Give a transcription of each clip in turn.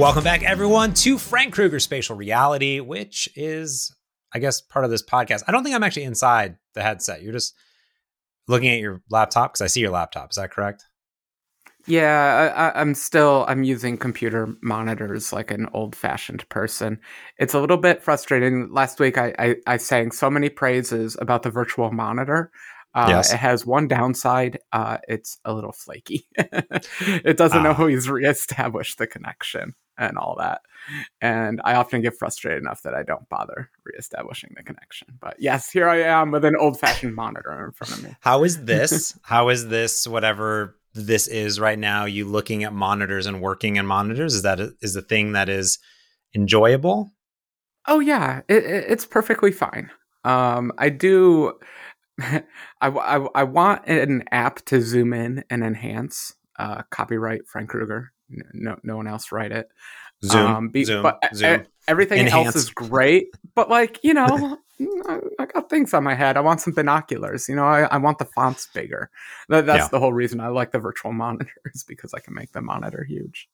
Welcome back, everyone, to Frank Krueger Spatial Reality, which is, I guess, part of this podcast. I don't think I'm actually inside the headset. You're just looking at your laptop because I see your laptop. Is that correct? Yeah, I, am still I'm using computer monitors like an old-fashioned person. It's a little bit frustrating. Last week, I I, I sang so many praises about the virtual monitor. Uh, yes. It has one downside. Uh, it's a little flaky. it doesn't know ah. he's reestablished the connection and all that. And I often get frustrated enough that I don't bother reestablishing the connection. But yes, here I am with an old fashioned monitor in front of me. How is this? How is this, whatever this is right now, you looking at monitors and working in monitors? Is that a, is the thing that is enjoyable? Oh, yeah. It, it, it's perfectly fine. Um, I do I, I, I want an app to zoom in and enhance. Uh, copyright Frank Krueger. No, no one else write it. Zoom, um, be, zoom, but zoom. everything enhance. else is great. But like you know, I got things on my head. I want some binoculars. You know, I, I want the fonts bigger. That, that's yeah. the whole reason I like the virtual monitors because I can make the monitor huge.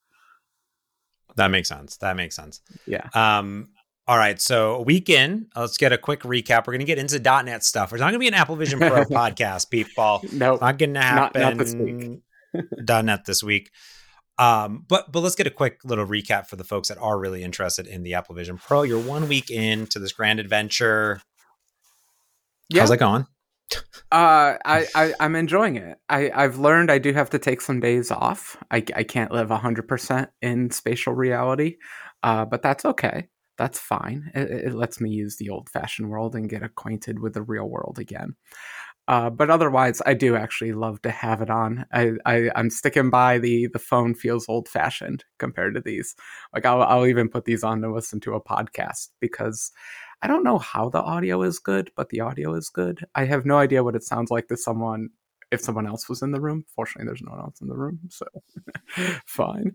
That makes sense. That makes sense. Yeah. Um, all right, so a week in, let's get a quick recap. We're going to get into .NET stuff. It's not going to be an Apple Vision Pro podcast, people. No, nope, not going to happen. Not, not this week. .NET this week. Um, but but let's get a quick little recap for the folks that are really interested in the Apple Vision Pro. You're one week into this grand adventure. Yeah. How's it going? uh, I, I I'm enjoying it. I I've learned I do have to take some days off. I I can't live hundred percent in spatial reality, uh, but that's okay that's fine. It, it lets me use the old fashioned world and get acquainted with the real world again. Uh, but otherwise, I do actually love to have it on. I, I am sticking by the the phone feels old fashioned compared to these. Like I'll I'll even put these on to listen to a podcast because I don't know how the audio is good, but the audio is good. I have no idea what it sounds like to someone if someone else was in the room. Fortunately, there's no one else in the room, so fine.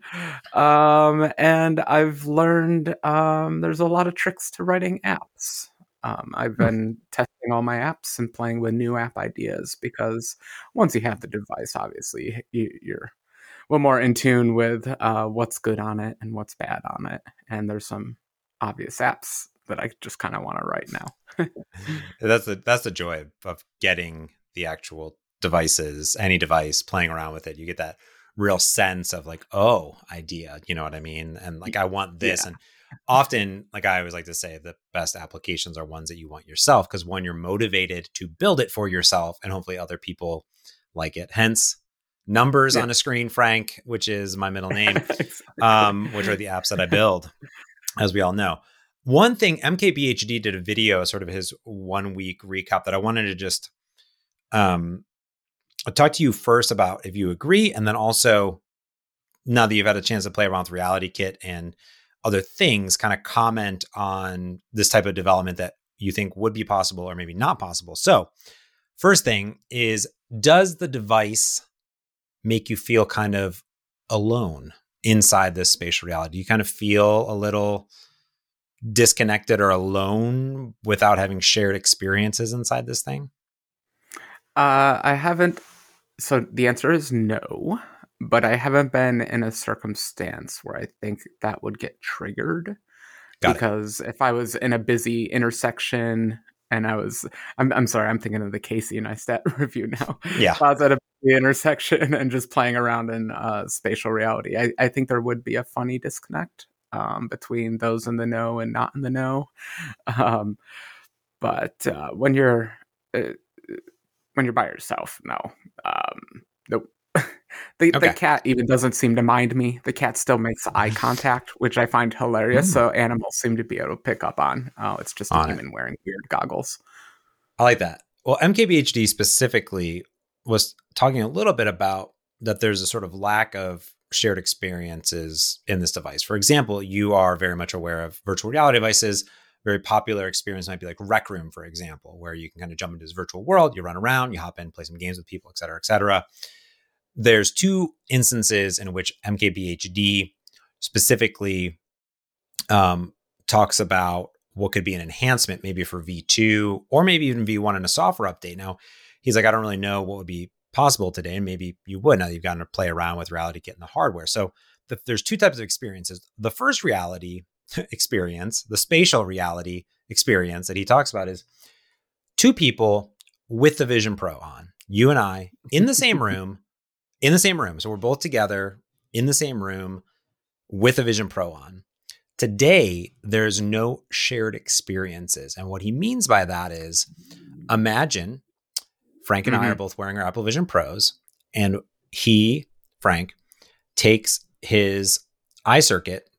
Um, and I've learned um, there's a lot of tricks to writing apps. Um, I've hmm. been testing all my apps and playing with new app ideas because once you have the device, obviously you, are a little more in tune with uh, what's good on it and what's bad on it. And there's some obvious apps that I just kind of want to write now. that's the that's the joy of getting the actual devices, any device, playing around with it, you get that real sense of like, oh, idea. You know what I mean? And like, I want this. Yeah. And often, like I always like to say, the best applications are ones that you want yourself because one, you're motivated to build it for yourself, and hopefully other people like it. Hence, numbers yeah. on a screen, Frank, which is my middle name, um, which are the apps that I build, as we all know. One thing, MKBHD did a video, sort of his one week recap that I wanted to just um, I'll talk to you first about if you agree, and then also now that you've had a chance to play around with Reality Kit and other things, kind of comment on this type of development that you think would be possible or maybe not possible. So, first thing is does the device make you feel kind of alone inside this spatial reality? Do you kind of feel a little disconnected or alone without having shared experiences inside this thing? Uh, I haven't so the answer is no, but I haven't been in a circumstance where I think that would get triggered. Got because it. if I was in a busy intersection and I was, I'm, I'm sorry, I'm thinking of the Casey Neistat review now. Yeah. If I was at a busy intersection and just playing around in uh, spatial reality, I, I think there would be a funny disconnect um, between those in the know and not in the know. Um, but uh, when you're uh, when you're by yourself, no. Um, nope. the, okay. the cat even doesn't seem to mind me. The cat still makes eye contact, which I find hilarious. Mm. So animals seem to be able to pick up on. Oh, it's just on a human it. wearing weird goggles. I like that. Well, MKBHD specifically was talking a little bit about that there's a sort of lack of shared experiences in this device. For example, you are very much aware of virtual reality devices very popular experience might be like Rec Room, for example, where you can kind of jump into this virtual world, you run around, you hop in, play some games with people, et cetera, et cetera. There's two instances in which MKBHD specifically um, talks about what could be an enhancement, maybe for V2 or maybe even V1 in a software update. Now, he's like, I don't really know what would be possible today, and maybe you would now you've gotten to play around with Reality and the hardware. So the, there's two types of experiences. The first reality experience, the spatial reality experience that he talks about is two people with the Vision Pro on, you and I in the same room, in the same room. So we're both together in the same room with a Vision Pro on. Today, there's no shared experiences. And what he means by that is imagine Frank and mm-hmm. I are both wearing our Apple Vision Pros, and he, Frank, takes his eye circuit,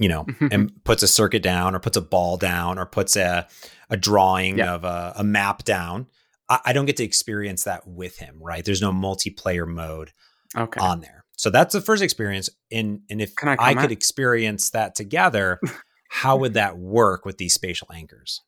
you know, and puts a circuit down or puts a ball down or puts a, a drawing yeah. of a, a, map down. I, I, don't get to experience that with him, right? There's no multiplayer mode okay. on there. So that's the first experience. And and if I, I could experience that together, how would that work with these spatial anchors?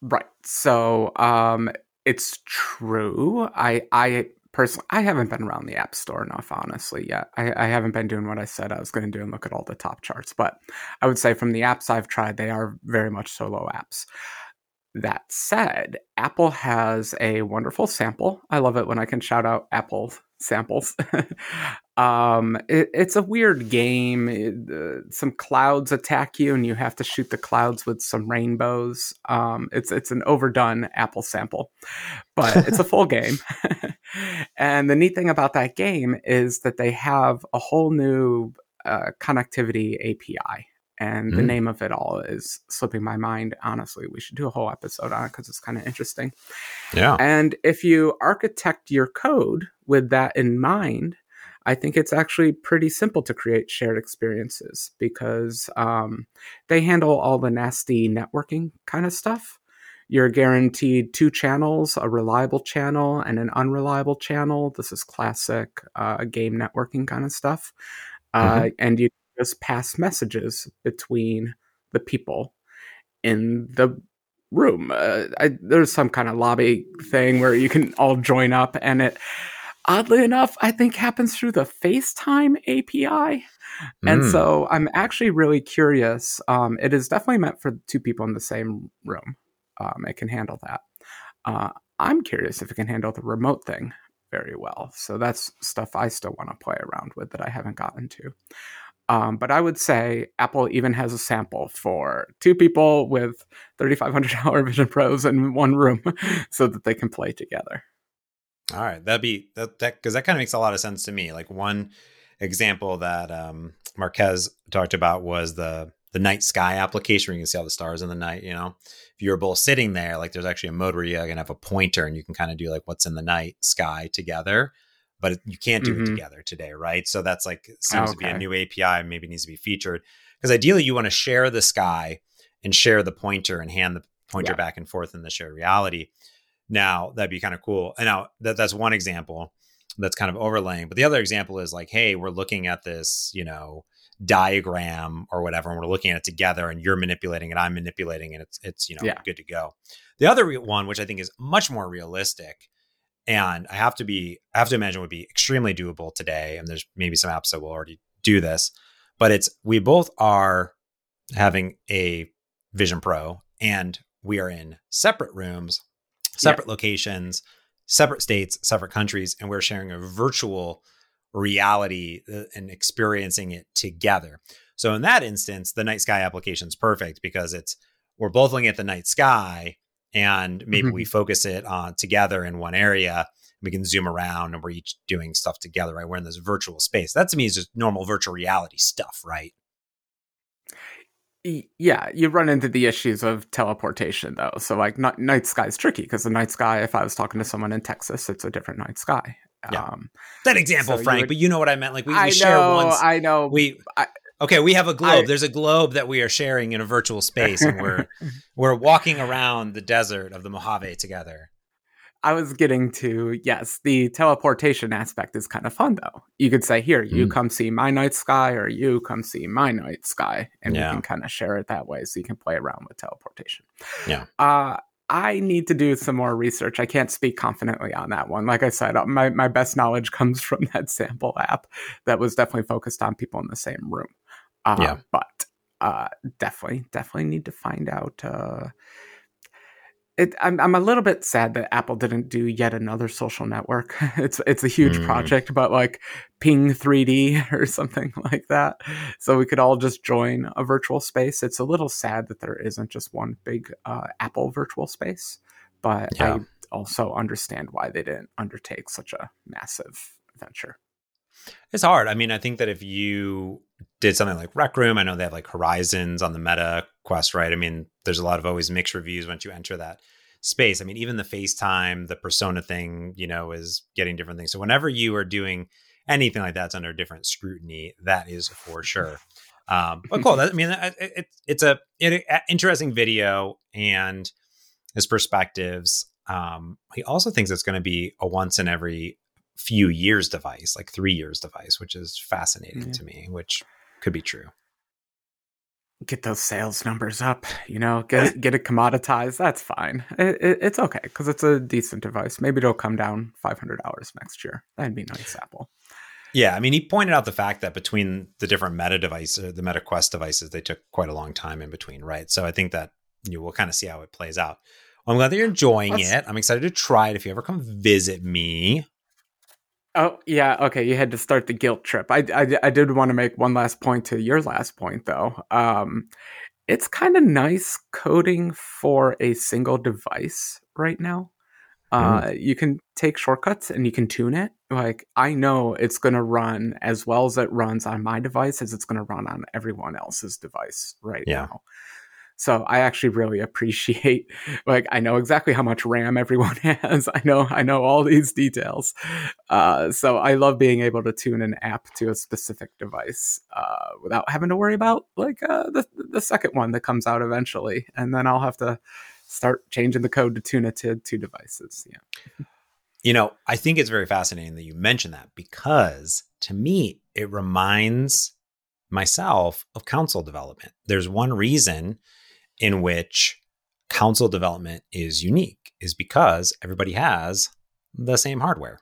Right. So um it's true. I I personally I haven't been around the app store enough, honestly, yet. I, I haven't been doing what I said I was going to do and look at all the top charts. But I would say from the apps I've tried, they are very much solo apps. That said, Apple has a wonderful sample. I love it when I can shout out Apple samples. um, it, it's a weird game. It, uh, some clouds attack you, and you have to shoot the clouds with some rainbows. Um, it's it's an overdone Apple sample, but it's a full game. and the neat thing about that game is that they have a whole new uh, connectivity API and mm. the name of it all is slipping my mind. Honestly we should do a whole episode on it because it's kind of interesting. Yeah. And if you architect your code with that in mind i think it's actually pretty simple to create shared experiences because um, they handle all the nasty networking kind of stuff. You're guaranteed two channels a reliable channel and an unreliable channel. This is classic uh, game networking kind of stuff uh, mm-hmm. and you just pass messages between the people in the room. Uh, I, there's some kind of lobby thing where you can all join up, and it, oddly enough, I think happens through the FaceTime API. And mm. so I'm actually really curious. Um, it is definitely meant for two people in the same room. Um, it can handle that. Uh, I'm curious if it can handle the remote thing very well. So that's stuff I still want to play around with that I haven't gotten to. Um, but I would say Apple even has a sample for two people with $3,500 Vision Pros in one room so that they can play together. All right. That'd be that, that, cause that kind of makes a lot of sense to me. Like one example that um, Marques talked about was the, the night sky application where you can see all the stars in the night, you know, if you're both sitting there, like there's actually a mode where you can have a pointer and you can kind of do like what's in the night sky together but you can't do mm-hmm. it together today, right? So that's like seems okay. to be a new API, maybe needs to be featured because ideally you want to share the sky and share the pointer and hand the pointer yeah. back and forth in the shared reality. Now that'd be kind of cool. And now that, that's one example that's kind of overlaying. But the other example is like, hey, we're looking at this, you know, diagram or whatever, and we're looking at it together, and you're manipulating it, I'm manipulating it. It's it's you know yeah. good to go. The other one, which I think is much more realistic, and I have to be, I have to imagine would be extremely doable today. And there's maybe some apps that will already do this, but it's we both are having a Vision Pro and we are in separate rooms, separate yeah. locations, separate states, separate countries, and we're sharing a virtual reality uh, and experiencing it together. So in that instance, the night sky application is perfect because it's we're both looking at the night sky and maybe mm-hmm. we focus it on together in one area we can zoom around and we're each doing stuff together right we're in this virtual space that to me is just normal virtual reality stuff right yeah you run into the issues of teleportation though so like night, night sky is tricky because the night sky if i was talking to someone in texas it's a different night sky yeah. Um, that example, so Frank, would, but you know what I meant. Like we, we I share know, once. I know. We I, Okay, we have a globe. I, There's a globe that we are sharing in a virtual space, and we're we're walking around the desert of the Mojave together. I was getting to yes, the teleportation aspect is kind of fun though. You could say, "Here, you mm. come see my night sky," or "You come see my night sky," and yeah. we can kind of share it that way, so you can play around with teleportation. Yeah. Uh, I need to do some more research. I can't speak confidently on that one. Like I said, my, my best knowledge comes from that sample app that was definitely focused on people in the same room. Uh, yeah. But uh, definitely, definitely need to find out. Uh, it, I'm I'm a little bit sad that Apple didn't do yet another social network. It's it's a huge mm. project, but like Ping 3D or something like that, so we could all just join a virtual space. It's a little sad that there isn't just one big uh, Apple virtual space, but yeah. I also understand why they didn't undertake such a massive venture. It's hard. I mean, I think that if you did something like Rec Room, I know they have like Horizons on the Meta Quest, right? I mean, there's a lot of always mixed reviews once you enter that space. I mean, even the FaceTime, the persona thing, you know, is getting different things. So whenever you are doing anything like that's under different scrutiny, that is for sure. Um, but cool. That, I mean, it, it, it's a it, interesting video and his perspectives. Um, he also thinks it's going to be a once in every few years device, like three years device, which is fascinating to me, which could be true. Get those sales numbers up, you know, get it, get it commoditized. That's fine. It, it, it's okay because it's a decent device. Maybe it'll come down five hundred dollars next year. That'd be nice, Apple. Yeah, I mean, he pointed out the fact that between the different Meta devices, uh, the Meta Quest devices, they took quite a long time in between, right? So I think that you know, we'll kind of see how it plays out. Well, I'm glad that you're enjoying it. I'm excited to try it. If you ever come visit me, Oh yeah, okay. You had to start the guilt trip. I, I, I did want to make one last point to your last point though. Um, it's kind of nice coding for a single device right now. Uh, mm. You can take shortcuts and you can tune it. Like I know it's going to run as well as it runs on my device as it's going to run on everyone else's device right yeah. now. So I actually really appreciate like I know exactly how much RAM everyone has. I know I know all these details. Uh, so I love being able to tune an app to a specific device uh, without having to worry about like uh, the the second one that comes out eventually, and then I'll have to start changing the code to tune it to two devices. Yeah. You know, I think it's very fascinating that you mentioned that because to me, it reminds myself of console development. There's one reason in which console development is unique is because everybody has the same hardware.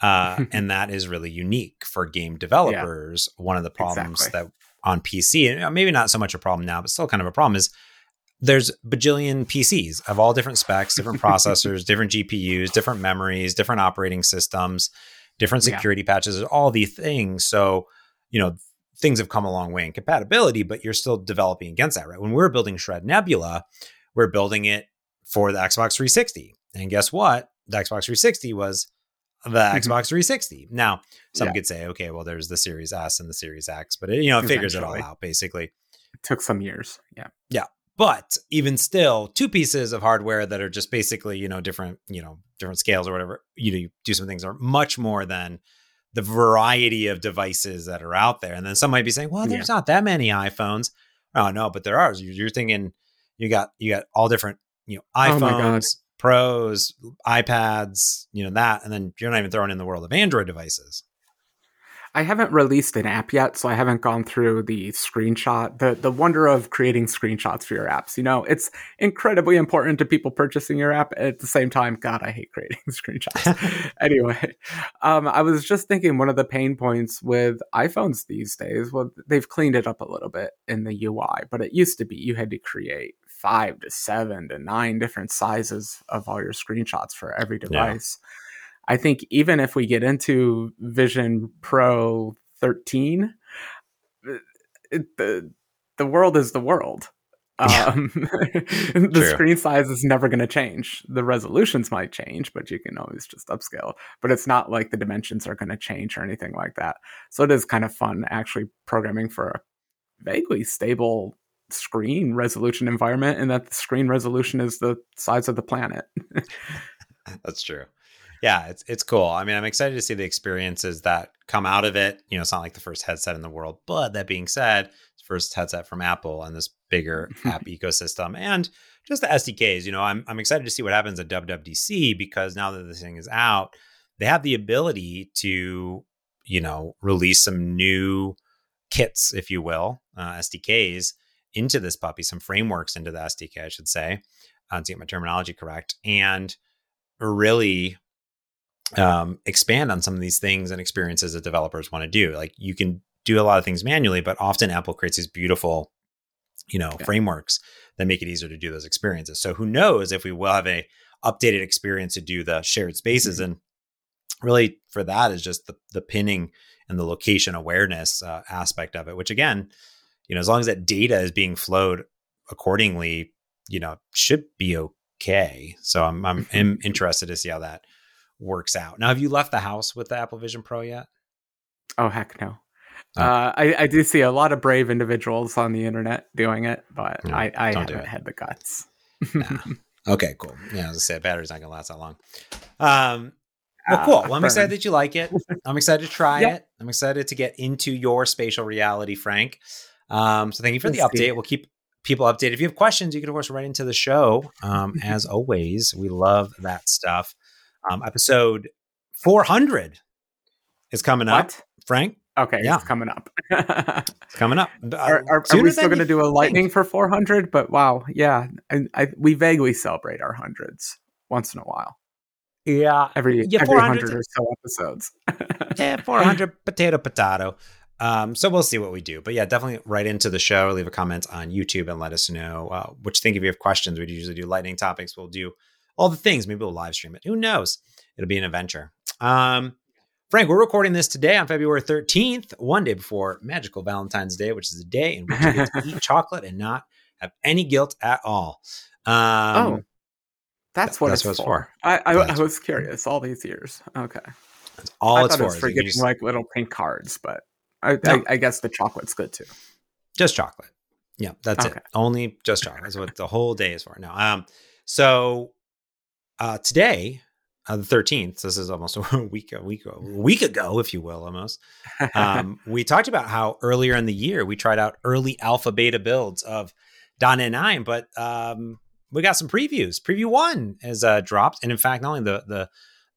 Uh, and that is really unique for game developers. Yeah, One of the problems exactly. that on PC, and maybe not so much a problem now, but still kind of a problem is there's bajillion PCs of all different specs, different processors, different GPUs, different memories, different operating systems, different security yeah. patches, all these things. So, you know, things have come a long way in compatibility, but you're still developing against that, right? When we're building Shred Nebula, we're building it for the Xbox 360. And guess what? The Xbox 360 was the mm-hmm. Xbox 360. Now, some yeah. could say, okay, well, there's the Series S and the Series X, but it, you know, it figures it all out basically. It took some years. Yeah. Yeah. But even still, two pieces of hardware that are just basically, you know, different, you know, different scales or whatever, you know, you do some things are much more than the variety of devices that are out there. And then some might be saying, well, there's yeah. not that many iPhones. Oh no, but there are. You're thinking you got you got all different, you know, oh iPhones, oh Pros, iPads, you know, that, and then you're not even throwing in the world of Android devices. I haven't released an app yet, so I haven't gone through the screenshot, the the wonder of creating screenshots for your apps. You know, it's incredibly important to people purchasing your app. At the same time, God, I hate creating screenshots. anyway, um, I was just thinking one of the pain points with iPhones these days. Well, they've cleaned it up a little bit in the UI, but it used to be you had to create five to seven to nine different sizes of all your screenshots for every device. Yeah. I think even if we get into Vision Pro 13, it, the the world is the world. Um, the True. screen size is never going to change. The resolutions might change, but you can always just upscale. But it's not like the dimensions are going to change or anything like that. So it is kind of fun actually programming for a vaguely stable screen resolution environment, and that the screen resolution is the size of the planet. That's true yeah, it's it's cool. I mean, I'm excited to see the experiences that come out of it. You know, it's not like the first headset in the world, but that being said, it's first headset from Apple and this bigger app ecosystem and just the SDKs. You know, I'm I'm excited to see what happens at WWDC because now that this thing is out, they have the ability to, you know, release some new kits, if you will, uh, SDKs into this puppy, some frameworks into the SDK, I should say, uh, to get my terminology correct, and really um, expand on some of these things and experiences that developers want to do. Like you can do a lot of things manually, but often Apple creates these beautiful you know, frameworks that make it easier to do those experiences. So who knows if we will have a updated experience to do the shared spaces mm-hmm. and really for that is just the the pinning and the location awareness uh, aspect of it which again you know as long as that data is being flowed accordingly you know should be okay so i'm i'm, I'm mm-hmm. interested to see how that works out now have you left the house with the apple vision pro yet oh heck no oh. Uh, I, I do see a lot of brave individuals on the internet doing it, but no, I, I haven't had the guts. nah. Okay, cool. Yeah, as I said, battery's not gonna last that long. Um, well, cool. Well, I'm excited that you like it. I'm excited to try yep. it. I'm excited to get into your spatial reality, Frank. Um, so thank you for the update. We'll keep people updated. If you have questions, you can of course write into the show. Um, as always, we love that stuff. Um, episode 400 is coming what? up. Frank, Okay, yeah. it's coming up. it's coming up. Uh, are, are, are we still going to do a lightning for 400? But wow, yeah, I, I, we vaguely celebrate our hundreds once in a while. Yeah, every yeah, every hundred or so episodes. yeah, 400 potato potato. Um, so we'll see what we do. But yeah, definitely write into the show, leave a comment on YouTube, and let us know uh, what you think. If you have questions, we usually do lightning topics. We'll do all the things. Maybe we'll live stream it. Who knows? It'll be an adventure. Um, Frank, we're recording this today on February 13th, one day before Magical Valentine's Day, which is the day in which you get to eat chocolate and not have any guilt at all. Um, oh, that's what, that's it's, what it's for. for. I, I, I, was curious all these years. Okay. That's all I it's for. It was for getting just, like little pink cards, but I, no. I, guess the chocolate's good too. Just chocolate. Yeah, that's okay. it. Only just chocolate. That's what the whole day is for. Now, um, so uh, today uh, the 13th this is almost a week a week a week ago if you will almost um, we talked about how earlier in the year we tried out early alpha beta builds of .NET 9 but um, we got some previews. Preview one has uh, dropped and in fact not only the the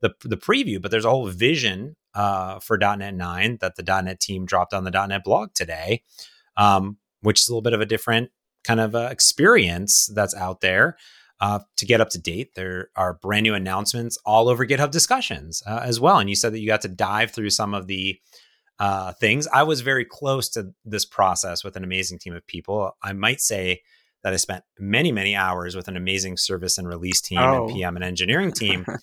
the, the preview but there's a whole vision uh, for .NET 9 that the .NET team dropped on the .NET blog today um, which is a little bit of a different kind of uh, experience that's out there uh, to get up to date. There are brand new announcements all over GitHub discussions uh, as well. And you said that you got to dive through some of the uh, things. I was very close to this process with an amazing team of people. I might say that I spent many, many hours with an amazing service and release team oh. and PM and engineering team.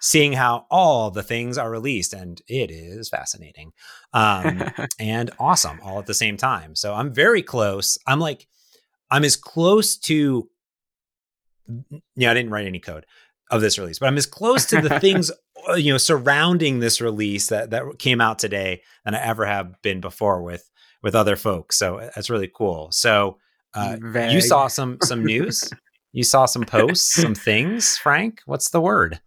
seeing how all the things are released and it is fascinating um, and awesome all at the same time so i'm very close i'm like i'm as close to yeah, I didn't write any code of this release, but I'm as close to the things uh, you know surrounding this release that that came out today than I ever have been before with with other folks. So uh, that's really cool. So uh, you saw some some news, you saw some posts, some things. Frank, what's the word?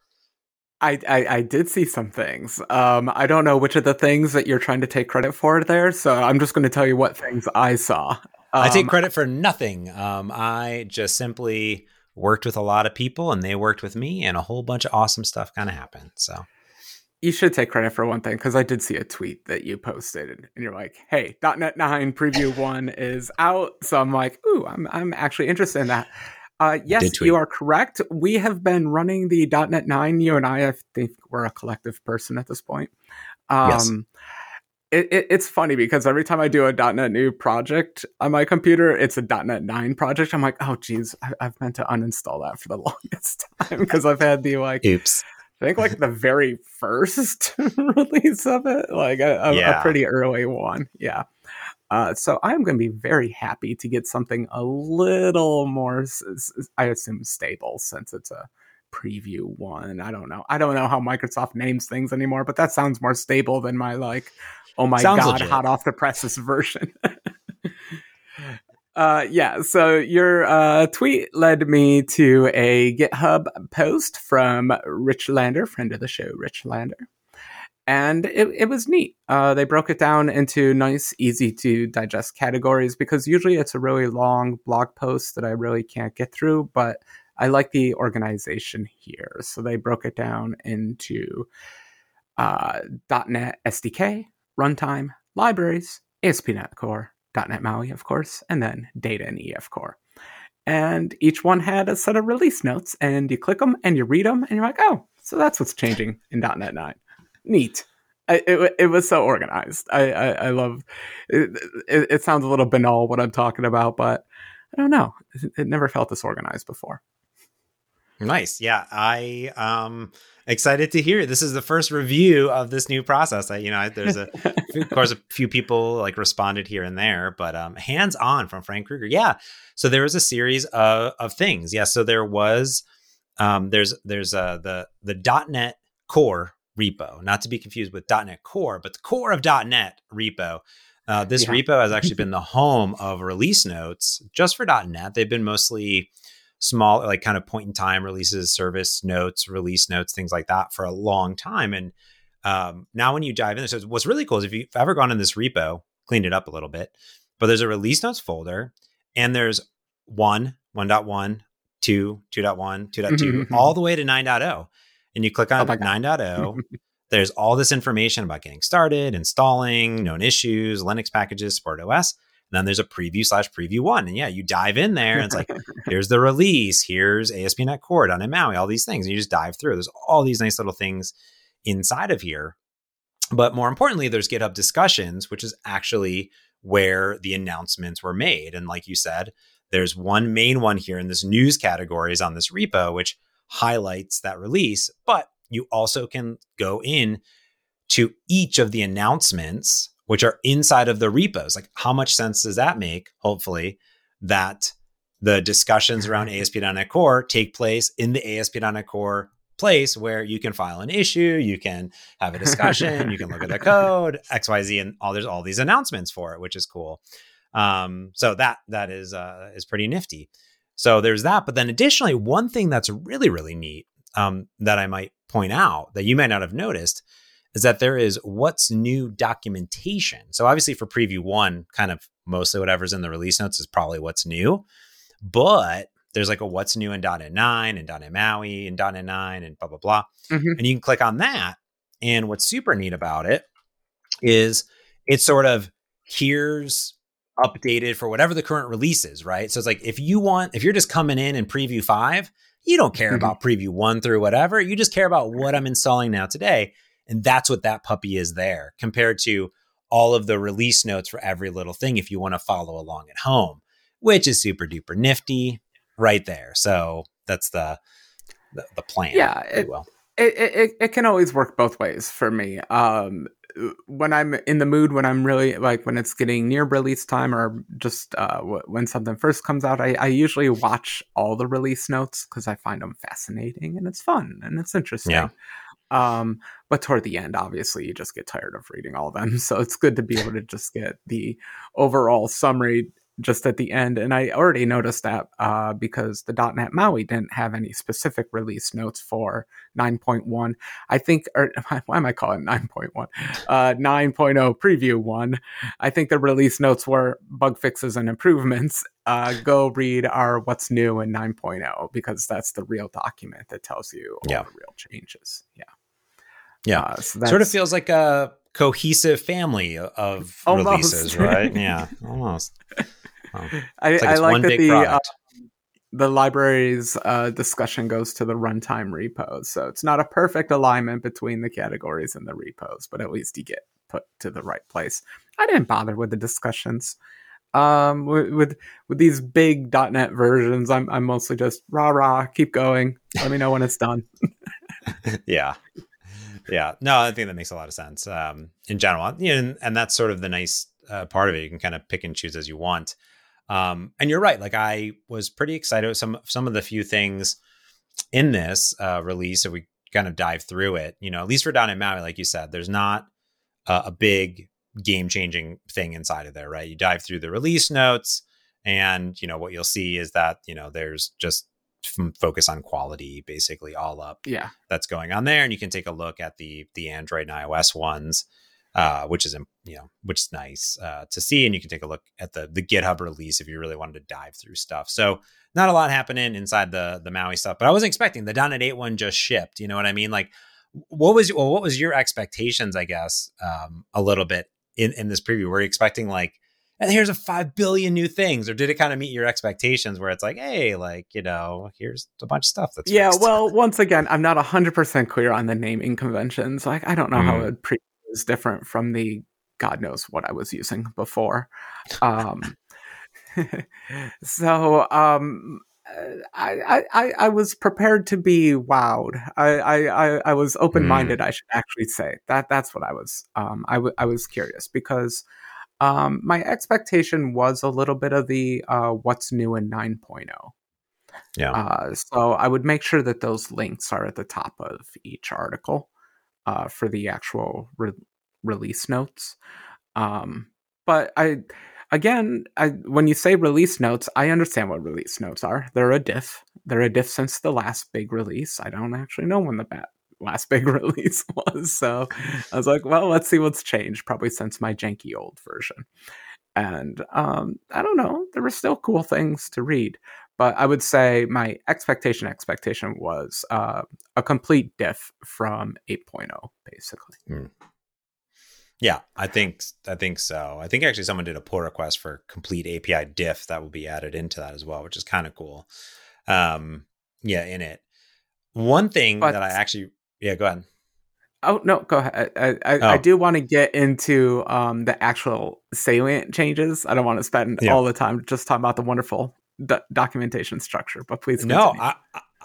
I, I, I did see some things. Um, I don't know which of the things that you're trying to take credit for there, so I'm just going to tell you what things I saw. Um, I take um, credit for nothing. Um, I just simply worked with a lot of people and they worked with me and a whole bunch of awesome stuff kind of happened. So you should take credit for one thing because I did see a tweet that you posted and you're like, "Hey, .NET 9 preview 1 is out." So I'm like, "Ooh, I'm I'm actually interested in that." Uh, yes, you are correct. We have been running the .NET 9. You and I, I think we're a collective person at this point. Um, yes it, it, it's funny because every time I do a .NET new project on my computer, it's a .NET 9 project. I'm like, oh geez, I, have meant to uninstall that for the longest time because I've had the like, oops. I think like the very first release of it, like a, a, yeah. a pretty early one. Yeah. Uh, so I'm going to be very happy to get something a little more, I assume, stable since it's a preview one. I don't know. I don't know how Microsoft names things anymore, but that sounds more stable than my like oh my Sounds god, legit. hot off the presses version. uh, yeah, so your uh, tweet led me to a GitHub post from Rich Lander, friend of the show, Rich Lander. And it, it was neat. Uh, they broke it down into nice, easy to digest categories because usually it's a really long blog post that I really can't get through, but I like the organization here. So they broke it down into uh, .NET SDK, runtime, libraries, ASP.NET Core, .NET MAUI, of course, and then data and EF Core. And each one had a set of release notes, and you click them and you read them, and you're like, oh, so that's what's changing in .NET 9. Neat. I, it, it was so organized. I, I, I love it, it, it. sounds a little banal what I'm talking about, but I don't know. It, it never felt this organized before. Nice. Yeah. I um excited to hear. This is the first review of this new process. I, you know, there's a of course a few people like responded here and there, but um hands on from Frank Krueger. Yeah. So there was a series of of things. Yeah, so there was um there's there's uh the the .NET core repo, not to be confused with .NET Core, but the core of .NET repo. Uh, this yeah. repo has actually been the home of release notes just for .NET. They've been mostly small, like kind of point in time releases, service notes, release notes, things like that for a long time. And um, now when you dive in, there, so what's really cool is if you've ever gone in this repo, cleaned it up a little bit, but there's a release notes folder and there's one, 1.1, 2, 2.1, 2.2, mm-hmm. all the way to 9.0. And you click on oh 9.0. there's all this information about getting started, installing, known issues, Linux packages, support OS then there's a preview slash preview one. And yeah, you dive in there and it's like, here's the release, here's ASP.NET Core .NET MAUI, all these things. And you just dive through. There's all these nice little things inside of here. But more importantly, there's GitHub discussions, which is actually where the announcements were made. And like you said, there's one main one here in this news categories on this repo, which highlights that release. But you also can go in to each of the announcements which are inside of the repos. Like, how much sense does that make? Hopefully, that the discussions around ASP.NET Core take place in the ASP.NET Core place where you can file an issue, you can have a discussion, you can look at the code, X, Y, Z, and all there's all these announcements for it, which is cool. Um, so that that is uh, is pretty nifty. So there's that. But then additionally, one thing that's really really neat um, that I might point out that you might not have noticed is that there is what's new documentation. So obviously for preview one, kind of mostly whatever's in the release notes is probably what's new. But there's like a what's new in .NET 9 and .NET MAUI and .NET 9 and blah, blah, blah. Mm-hmm. And you can click on that. And what's super neat about it is it's sort of here's updated for whatever the current release is, right? So it's like if you want, if you're just coming in in preview five, you don't care mm-hmm. about preview one through whatever. You just care about what I'm installing now today. And that's what that puppy is there compared to all of the release notes for every little thing if you want to follow along at home, which is super duper nifty right there. So that's the the, the plan. Yeah, it, well. It, it, it can always work both ways for me. Um, when I'm in the mood, when I'm really like when it's getting near release time, or just uh, w- when something first comes out, I, I usually watch all the release notes because I find them fascinating and it's fun and it's interesting. Yeah. Um, but toward the end, obviously, you just get tired of reading all of them. So it's good to be able to just get the overall summary just at the end. And I already noticed that uh, because the .NET MAUI didn't have any specific release notes for 9.1. I think, or why am I calling 9.1? Uh, 9.0 preview one. I think the release notes were bug fixes and improvements. Uh, go read our what's new in 9.0 because that's the real document that tells you all yeah. the real changes. Yeah. Yeah. Uh, so sort of feels like a cohesive family of almost. releases, right? yeah, almost. I, like, I like that the uh, the library's uh, discussion goes to the runtime repos, so it's not a perfect alignment between the categories and the repos, but at least you get put to the right place. I didn't bother with the discussions. Um, with, with with these big .NET versions, I'm I'm mostly just rah rah, keep going. Let me know when it's done. yeah, yeah. No, I think that makes a lot of sense. Um, in general, you know, and, that's sort of the nice uh, part of it. You can kind of pick and choose as you want. Um, and you're right. Like I was pretty excited with some some of the few things in this uh, release. If we kind of dive through it, you know, at least for .NET MAUI, like you said, there's not a, a big game changing thing inside of there, right? You dive through the release notes, and you know what you'll see is that you know there's just focus on quality basically all up yeah. that's going on there and you can take a look at the the android and ios ones uh, which is you know which is nice uh, to see and you can take a look at the the github release if you really wanted to dive through stuff. So not a lot happening inside the the maui stuff but i wasn't expecting the .NET 8 one just shipped you know what i mean? Like what was well, what was your expectations i guess um, a little bit in in this preview? Were you expecting like and here's a 5 billion new things or did it kind of meet your expectations where it's like hey like you know here's a bunch of stuff that's yeah fixed. well once again i'm not 100% clear on the naming conventions like i don't know mm. how it pre- is different from the god knows what i was using before um so um, I, I, I was prepared to be wowed. I, I, I was open minded. Mm. I should actually say that that's what I was. Um, I, w- I was curious because um, my expectation was a little bit of the uh, what's new in 9.0. Yeah. Uh, so I would make sure that those links are at the top of each article uh, for the actual re- release notes. Um, but I again, I, when you say release notes, I understand what release notes are. They're a diff. They're a diff since the last big release. I don't actually know when the bat last big release was. So I was like, well, let's see what's changed. Probably since my janky old version. And um, I don't know. There were still cool things to read. But I would say my expectation expectation was uh, a complete diff from 8.0, basically. Mm. Yeah, I think I think so. I think actually someone did a pull request for complete API diff that will be added into that as well, which is kind of cool. Um, yeah, in it. One thing but, that I actually yeah, go ahead. Oh no, go ahead. I I, oh. I do want to get into um, the actual salient changes. I don't want to spend yeah. all the time just talking about the wonderful do- documentation structure, but please. Continue. No, I,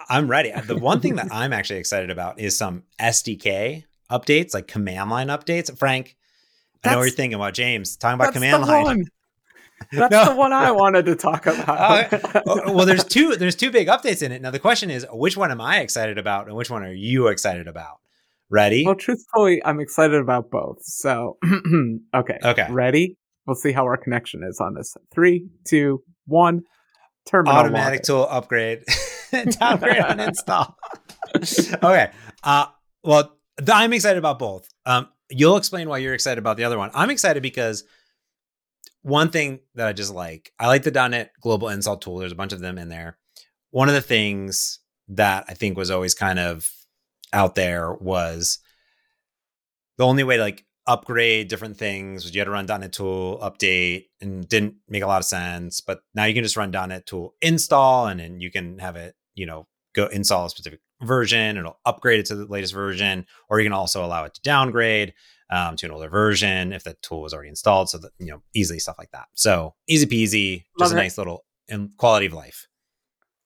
I'm ready. The one thing that I'm actually excited about is some SDK updates, like command line updates. Frank, I know what you're thinking about, James. Talking about command line. One. That's no. the one I wanted to talk about. uh, well, there's two. There's two big updates in it. Now the question is, which one am I excited about, and which one are you excited about? Ready? Well, truthfully, I'm excited about both. So, okay, okay, ready? We'll see how our connection is on this. Three, two, one. Terminal automatic tool upgrade, downgrade, uninstall. okay. Uh, well, I'm excited about both. Um, you'll explain why you're excited about the other one. I'm excited because one thing that I just like, I like the .NET Global Install tool. There's a bunch of them in there. One of the things that I think was always kind of out there was the only way to like upgrade different things was you had to run .NET Tool update and didn't make a lot of sense. But now you can just run .NET Tool install and then you can have it, you know, go install a specific version. It'll upgrade it to the latest version, or you can also allow it to downgrade um, to an older version if the tool was already installed. So that you know, easily stuff like that. So easy peasy, just love a nice little quality of life.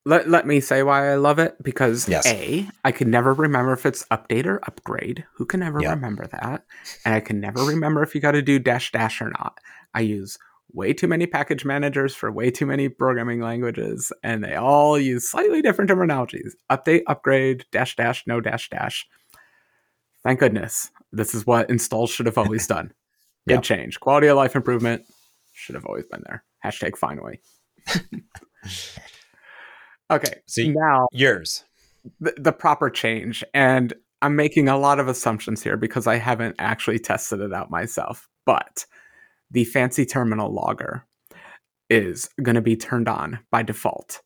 Let, let me say why I love it because yes. A, I can never remember if it's update or upgrade. Who can ever yep. remember that? And I can never remember if you got to do dash dash or not. I use way too many package managers for way too many programming languages, and they all use slightly different terminologies update, upgrade, dash, dash, no dash, dash. Thank goodness. This is what installs should have always done. Good yep. change. Quality of life improvement should have always been there. Hashtag finally. okay. See, now yours. The, the proper change. And I'm making a lot of assumptions here because I haven't actually tested it out myself. But the fancy terminal logger is going to be turned on by default.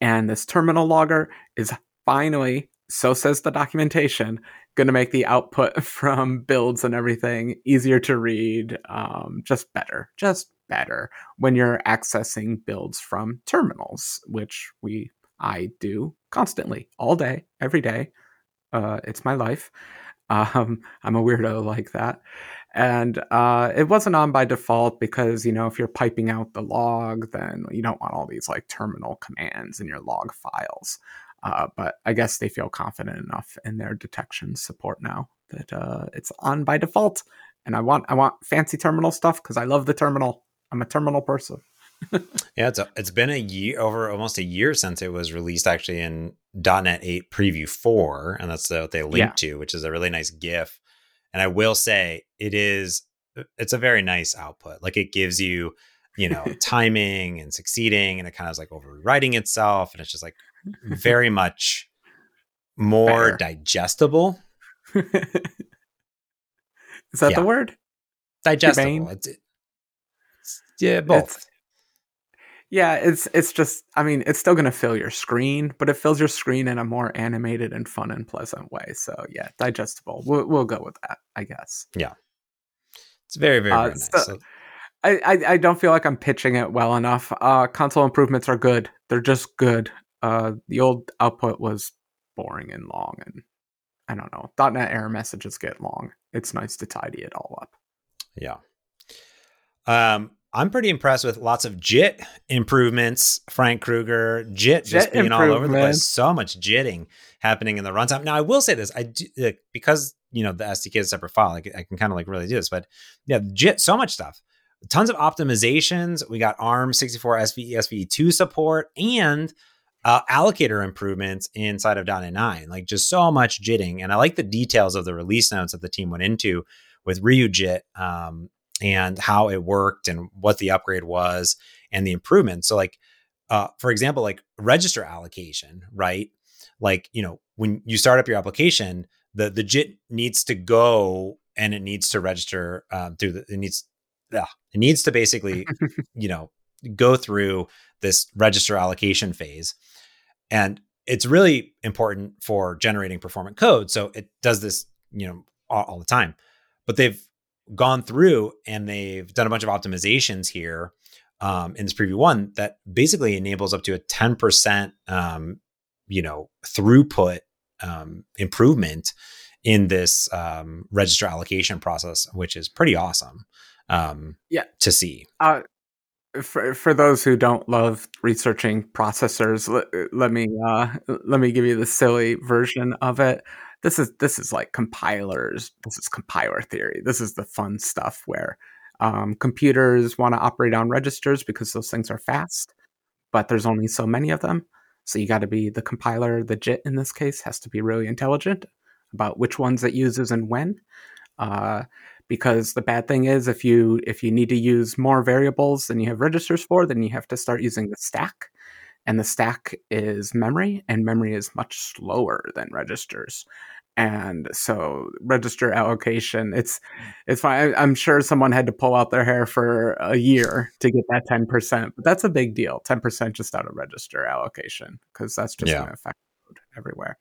And this terminal logger is finally, so says the documentation, going to make the output from builds and everything easier to read, um, just better, just better when you're accessing builds from terminals, which we I do constantly, all day, every day. Uh, it's my life. Um, I'm a weirdo like that and uh, it wasn't on by default because you know if you're piping out the log then you don't want all these like terminal commands in your log files. Uh, but i guess they feel confident enough in their detection support now that uh, it's on by default. And i want i want fancy terminal stuff because i love the terminal. I'm a terminal person. Yeah it's a, it's been a year over almost a year since it was released actually in .NET 8 preview 4 and that's what they linked yeah. to which is a really nice gif and I will say it is uh, it's a very nice output. Like it gives you, you know, timing and succeeding, and it kind of is like overwriting itself, and it's just like very much more Better. digestible. is that yeah. the word? Digestible. It's, it's, yeah, both. It's, yeah, it's it's just I mean, it's still gonna fill your screen, but it fills your screen in a more animated and fun and pleasant way. So yeah, digestible. We'll we'll go with that, I guess. Yeah. It's very, very, uh, very nice. So, I, I, I don't feel like I'm pitching it well enough. Uh, console improvements are good. They're just good. Uh, the old output was boring and long, and I don't know. .NET error messages get long. It's nice to tidy it all up. Yeah. Um, I'm pretty impressed with lots of JIT improvements. Frank Krueger, JIT, just JIT being all over the place. So much JITting happening in the runtime. Now, I will say this: I do like, because you know the SDK is a separate file. Like, I can kind of like really do this, but yeah, JIT, so much stuff. Tons of optimizations. We got ARM 64 SVE SVE2 support and uh, allocator improvements inside of .NET 9. Like just so much JITting, and I like the details of the release notes that the team went into with RyuJIT um, and how it worked and what the upgrade was and the improvements. So like uh, for example, like register allocation, right? Like, you know, when you start up your application, the the JIT needs to go and it needs to register um, through the it needs yeah, it needs to basically, you know, go through this register allocation phase. And it's really important for generating performant code. So it does this, you know, all, all the time. But they've gone through and they've done a bunch of optimizations here um, in this preview one that basically enables up to a 10% um, you know throughput um, improvement in this um, register allocation process which is pretty awesome um, Yeah. to see Uh, for for those who don't love researching processors, let, let me uh, let me give you the silly version of it. This is this is like compilers. This is compiler theory. This is the fun stuff where um, computers want to operate on registers because those things are fast, but there's only so many of them. So you got to be the compiler. The JIT in this case has to be really intelligent about which ones it uses and when. Uh, because the bad thing is if you if you need to use more variables than you have registers for then you have to start using the stack and the stack is memory and memory is much slower than registers. And so register allocation it's it's fine. I'm sure someone had to pull out their hair for a year to get that 10% but that's a big deal 10% just out of register allocation because that's just Yeah. going to affect everywhere.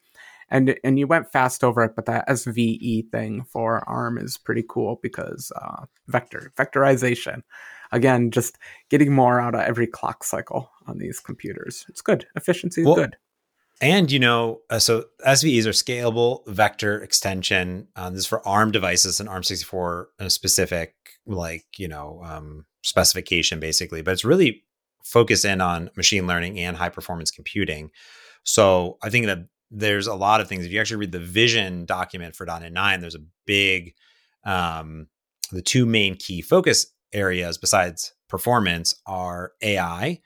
And and you went fast over it, but that SVE thing for ARM is pretty cool because uh, vector vectorization, again, just getting more out of every clock cycle on these computers. It's good. Efficiency is Well, good. And you know, uh, so SVEs are scalable vector extension. Um, this is for ARM devices and ARM64 uh, specific, like you know, um, specification basically. But it's really focused in on machine learning and high performance computing. So I think that there's a lot of things. If you actually read the vision document for .NET 9, there's a big, um, the two main key focus areas besides performance are AI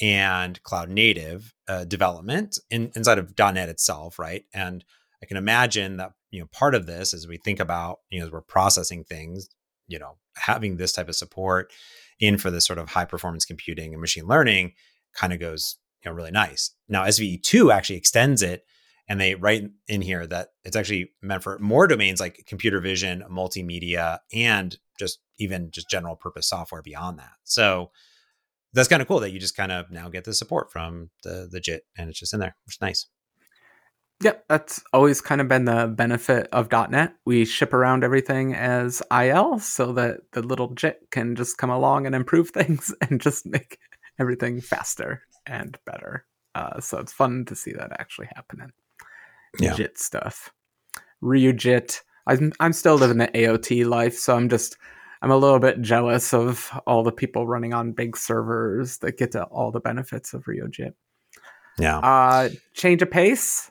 and cloud native uh, development in, inside of .NET itself, right? And I can imagine that you know part of this, as we think about you know as we're processing things, you know, having this type of support in for this sort of high performance computing and machine learning kind of goes you know really nice. Now SVE two actually extends it, and they write in here that it's actually meant for more domains like computer vision, multimedia, and just even just general purpose software beyond that. So that's kind of cool that you just kind of now get the support from the the JIT and it's just in there, which is nice. Yep, that's always kind of been the benefit of .NET. We ship around everything as IL so that the little JIT can just come along and improve things and just make everything faster and better. Uh, so it's fun to see that actually happening. Yeah. JIT stuff. RyuJIT. I'm I'm still living the AOT life, so I'm just I'm a little bit jealous of all the people running on big servers that get to all the benefits of RyuJIT. Yeah. Uh, change of pace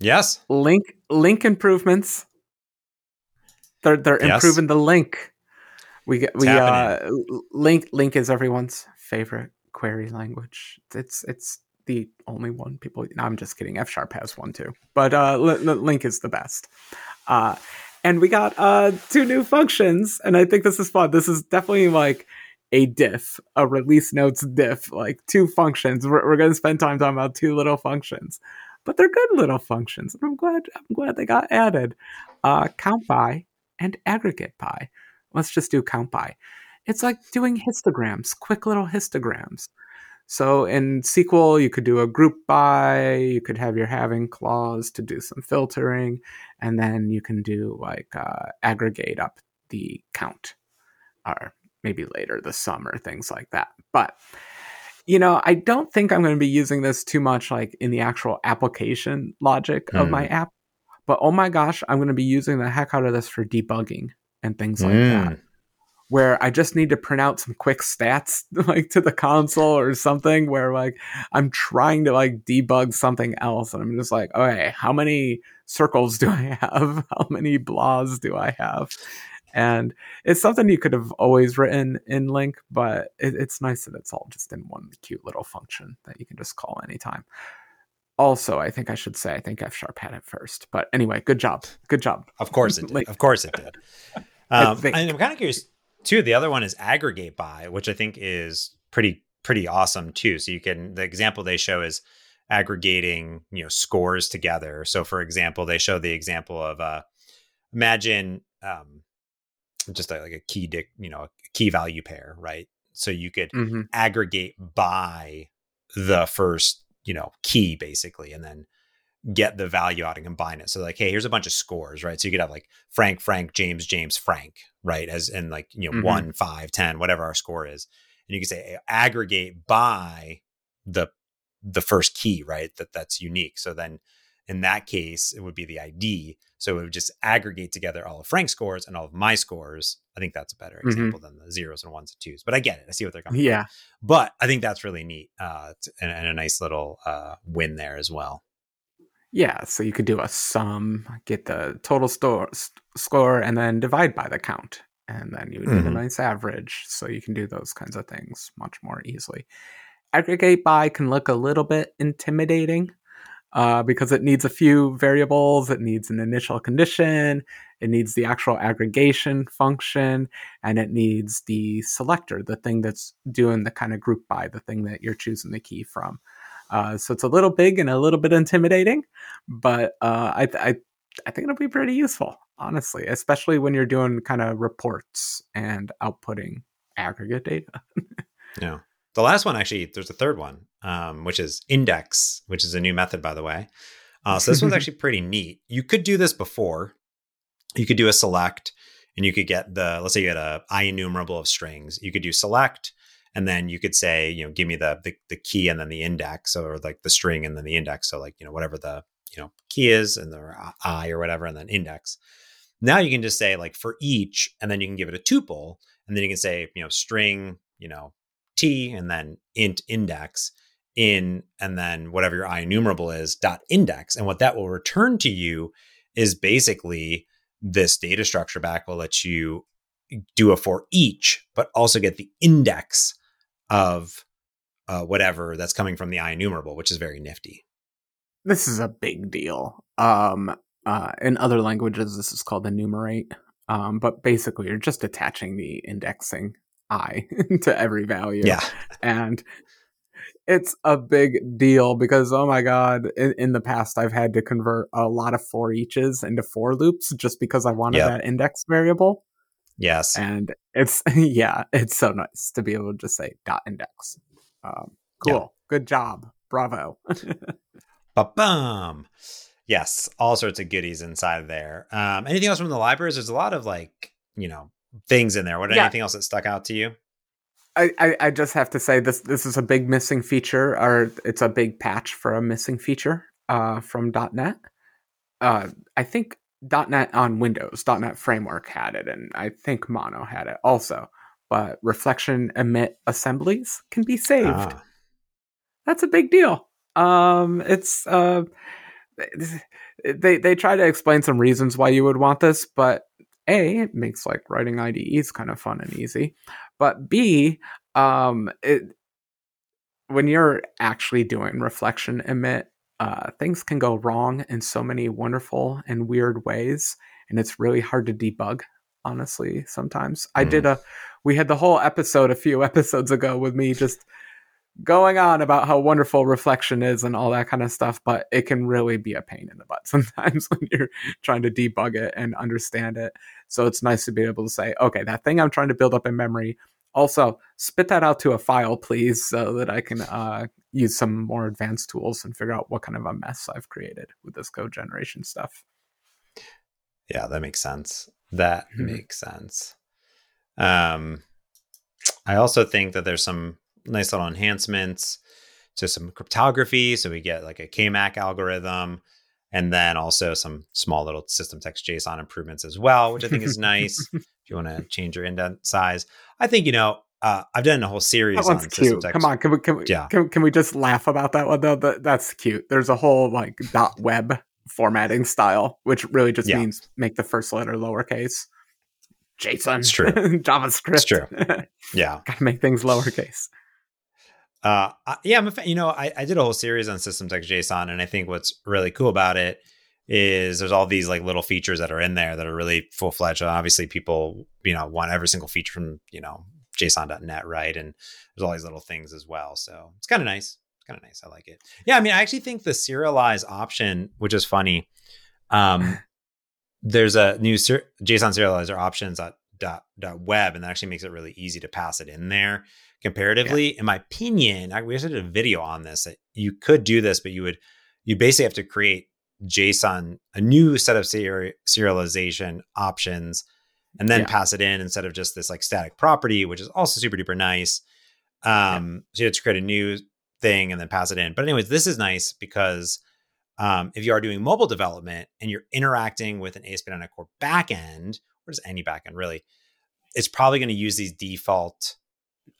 yes. LINQ LINQ improvements they're they're Yes. improving the LINQ we get we uh LINQ LINQ is everyone's favorite query language it's it's the only one people no, i'm just kidding f sharp has one too but uh Li- Li- LINQ is the best uh and we got uh two new functions and i think this is fun this is definitely like a diff a release notes diff like two functions we're, we're gonna spend time talking about two little functions but they're good little functions. And I'm glad I'm glad they got added. Uh, count by and aggregate by. Let's just do count by. It's like doing histograms, quick little histograms. So in SQL, you could do a group by, you could have your having clause to do some filtering, and then you can do like uh, aggregate up the count, or maybe later the sum or things like that. But you know, I don't think I'm going to be using this too much like in the actual application logic of Hmm. my app. But oh my gosh, I'm going to be using the heck out of this for debugging and things like Mm. that. Where I just need to print out some quick stats like to the console or something where like I'm trying to like debug something else and I'm just like, okay, how many circles do I have? How many blahs do I have? And it's something you could have always written in LINQ, but it, it's nice that it's all just in one cute little function that you can just call anytime. Also, I think I should say I think F sharp had it first. But anyway, good job. Good job. Of course it did. of course it did. Um, I am kind of curious too. The other one is aggregate by, which I think is pretty pretty awesome too. So you can the example they show is aggregating you know scores together. So for example, they show the example of uh, imagine um, just a, like a key dic, you know a key value pair, right? So you could mm-hmm. aggregate by the first you know key basically, and then get the value out and combine it. So like, hey, here's a bunch of scores, right? So you could have like Frank, Frank, James, James, Frank, right? As in like, you know, mm-hmm. one, five, ten, whatever our score is. And you can say aggregate by the the first key, right? That that's unique. So then in that case, it would be the ID. So it would just aggregate together all of Frank's scores and all of my scores. I think that's a better mm-hmm. example mm-hmm. than the zeros and ones and twos. But I get it. I see what they're coming. Yeah. From. But I think that's really neat uh, and, and, a nice little uh, win there as well. Yeah, so you could do a sum, get the total store, score, and then divide by the count. And then you would mm-hmm. get a nice average. So you can do those kinds of things much more easily. Aggregate by can look a little bit intimidating uh, because it needs a few variables. It needs an initial condition, it needs the actual aggregation function, and it needs the selector, the thing that's doing the kind of group by, the thing that you're choosing the key from. Uh, so it's a little big and a little bit intimidating, but uh, I, I I think it'll be pretty useful, honestly, especially when you're doing kind of reports and outputting aggregate data. yeah. The last one, actually, there's a third one, um, which is index, which is a new method, by the way. Uh, so this one's actually pretty neat. You could do this before. You could do a select, and you could get the let's say you had a IEnumerable of strings. You could do select, and then you could say you know give me the, the the, key and then the index or like the string and then the index. So like you know whatever the you know key is and the i or whatever and then index. Now you can just say like for each and then you can give it a tuple and then you can say you know string you know t and then int index in and then whatever your IEnumerable is dot index. And what that will return to you is basically this data structure back will let you do a for each but also get the index of uh, whatever that's coming from the IEnumerable, which is very nifty. This is a big deal. Um, uh, in other languages, this is called enumerate. Um, but basically, you're just attaching the indexing i to every value. Yeah, and it's a big deal because oh my god, in, in, the past I've had to convert a lot of for eaches into for loops just because I wanted yep. that index variable. Yes. And it's, yeah, it's so nice to be able to just say dot index. Um, cool. Yeah. Good job. Bravo. Ba-bum. Yes. All sorts of goodies inside there. Um, anything else from the libraries? There's a lot of like, you know, things in there. What, yeah. anything else that stuck out to you? I, I, I just have to say this this is a big missing feature, or it's a big patch for a missing feature uh, from dot .NET. Uh, I think .NET on Windows, .NET Framework had it, and I think Mono had it also. But reflection emit assemblies can be saved. Ah. That's a big deal. Um, it's uh, they they try to explain some reasons why you would want this, but a it makes like writing IDEs kind of fun and easy, but B, um, it when you're actually doing reflection emit uh, things can go wrong in so many wonderful and weird ways, and it's really hard to debug. Honestly, sometimes mm. I did a. We had the whole episode a few episodes ago with me just going on about how wonderful reflection is and all that kind of stuff, but it can really be a pain in the butt sometimes when you're trying to debug it and understand it. So it's nice to be able to say, okay, that thing I'm trying to build up in memory, also, spit that out to a file, please, so that I can uh, use some more advanced tools and figure out what kind of a mess I've created with this code generation stuff. Yeah, that makes sense. That mm-hmm. makes sense. Um, I also think that there's some nice little enhancements to some cryptography. So we get like a KMAC algorithm and then also some small little system text JSON improvements as well, which I think is nice. if you want to change your indent size, I think you know uh, I've done a whole series That on one's system cute. text. Come on, can we can we, Yeah. can, can we just laugh about that one though? That, that's cute. There's a whole like dot web formatting style, which really just Yeah. means make the first letter lowercase. JSON. It's true. JavaScript. It's true. Yeah, Gotta make things lowercase. Uh, yeah. I'm a fan. You know, I, I did a whole series on system text JSON, and I think what's really cool about it is there's all these like little features that are in there that are really full fledged. Obviously, people you know want every single feature from you know Json.NET, right? And there's all these little things as well. So it's kind of nice. It's kind of nice. I like it. Yeah, I mean, I actually think the serialize option, which is funny. Um, there's a new ser- JSON serializer options dot, dot, dot web, and that actually makes it really easy to pass it in there comparatively. In my opinion, I, we actually did a video on this. That you could do this, but you would you basically have to create JSON a new set of seri- serialization options and then Yeah. pass it in instead of just this like static property, which is also super duper nice. Um, so you have to create a new thing and then pass it in. But anyways, this is nice because um, if you are doing mobile development and you're interacting with an ASP.NET Core backend, or just any backend really, it's probably going to use these default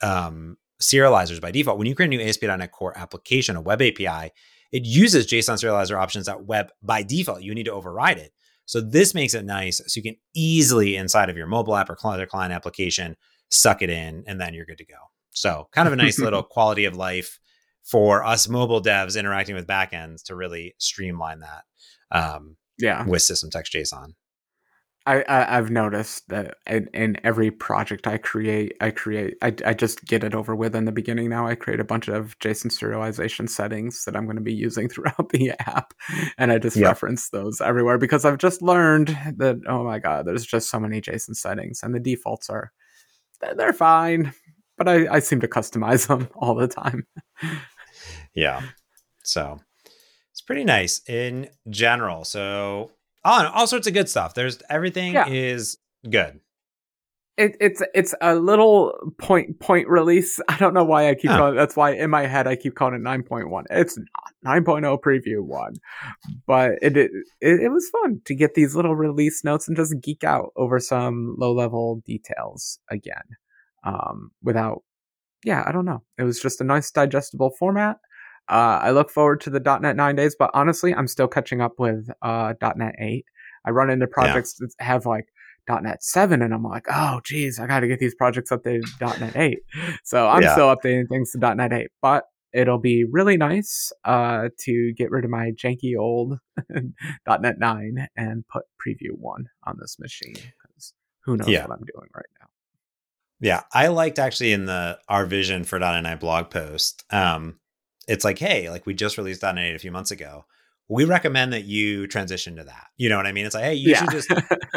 um, serializers by default. When you create a new ASP.NET Core application, a web API, it uses JSON serializer options at web by default. You need to override it. So this makes it nice so you can easily inside of your mobile app or client client application suck it in and then you're good to go. So kind of a nice little quality of life for us mobile devs interacting with backends to really streamline that um, Yeah. with system text JSON. I, I I've noticed that in, in every project I create, I create I, I just get it over with in the beginning. Now I create a bunch of JSON serialization settings that I'm going to be using throughout the app, and I just Yep. reference those everywhere because I've just learned that oh my god, there's just so many JSON settings, and the defaults are they're, they're fine, but I, I seem to customize them all the time. Yeah. So it's pretty nice in general. So all, all sorts of good stuff. There's everything Yeah. is good. It, it's it's a little point point release. I don't know why I keep Huh. calling. That's why in my head I keep calling it nine point one. It's not 9.0 preview one, but it, it it it was fun to get these little release notes and just geek out over some low level details again, um, without. Yeah, I don't know. It was just a nice digestible format. Uh, I look forward to the .NET nine days, but honestly, I'm still catching up with uh, .NET eight. I run into projects that have like .NET 7 and I'm like, oh geez, I got to get these projects updated to .NET 8. So I'm Yeah. still updating things to .NET 8, but it'll be really nice uh, to get rid of my janky old .NET 9 and put Preview 1 on this machine because who knows Yeah. what I'm doing right now. Yeah, I liked actually in the our vision for .NET 9 blog post. Um, it's like, hey, like we just released .NET 8 a few months ago. We recommend that you transition to that. You know what I mean? It's like, hey, you should just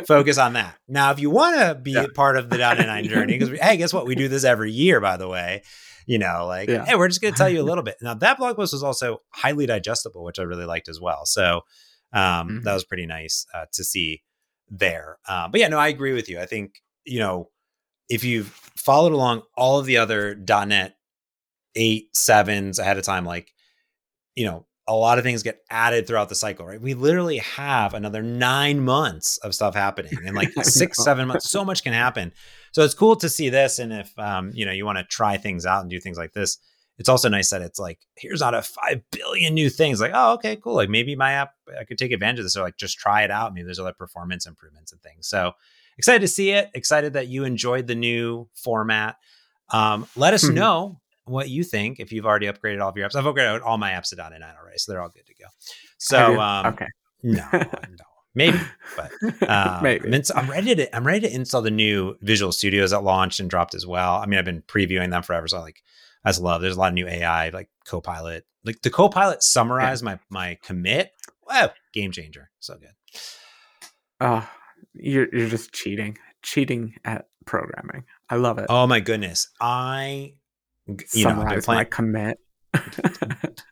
focus on that. Now, if you want to be Yeah. part of the .NET 9 journey, because hey, guess what? We do this every year, by the way. You know, like, Yeah. hey, we're just going to tell you a little bit. Now, that blog post was also highly digestible, which I really liked as well. So um, Mhm. that was pretty nice uh, to see there. Uh, but yeah, no, I agree with you. I think you know if you've followed along all of the other .NET eight sevens ahead of time, like you know, a lot of things get added throughout the cycle, right? We literally have another nine months of stuff happening, and like six, seven months. So much can happen. So it's cool to see this, and if um, you know, you want to try things out and do things like this, it's also nice that it's like here's out of five billion new things. Like, oh, okay, cool. Like maybe my app, I could take advantage of this, or like just try it out. Maybe there's other performance improvements and things. So excited to see it. Excited that you enjoyed the new format. Um, let us Mhm. know what you think if you've already upgraded all of your apps. I've upgraded all my apps to .NET 9 already, so they're all good to go. So um, okay. no, no, maybe, but um, Maybe. I'm, I'm ready to I'm ready to install the new Visual Studios that launched and dropped as well. I mean, I've been previewing them forever, so like I just love. There's a lot of new AI like Copilot. Like the Copilot summarized my my commit. Wow, game changer. So good. Oh, you're, you're just cheating. Cheating at programming. I love it. Oh my goodness, I you know Summarize my commit.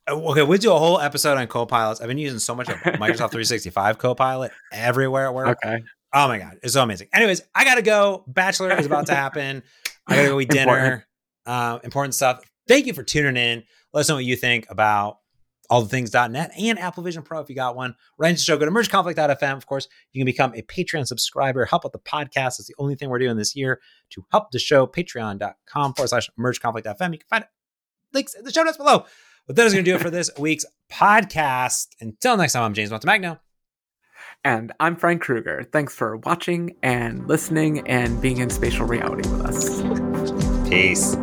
Oh, Okay, we'll do a whole episode on Copilots. I've been using so much of Microsoft 365 Copilot everywhere at work. okay. Oh my god, it's so amazing. Anyways, I gotta go. Bachelor is about to happen. I gotta go eat dinner. Important. Uh, important stuff. Thank you for tuning in. Let us know what you think about allthethings.net and Apple Vision Pro if you got one. Right into the show, go to mergeconflict.fm. Of course, you can become a Patreon subscriber, help out the podcast. It's the only thing we're doing this year to help the show. Patreon.com forward slash mergeconflict.fm. You can find links in the show notes below. But that is going to do it for this week's podcast. Until next time, I'm James Montemagno. And I'm Frank Krueger. Thanks for watching and listening and being in spatial reality with us. Peace.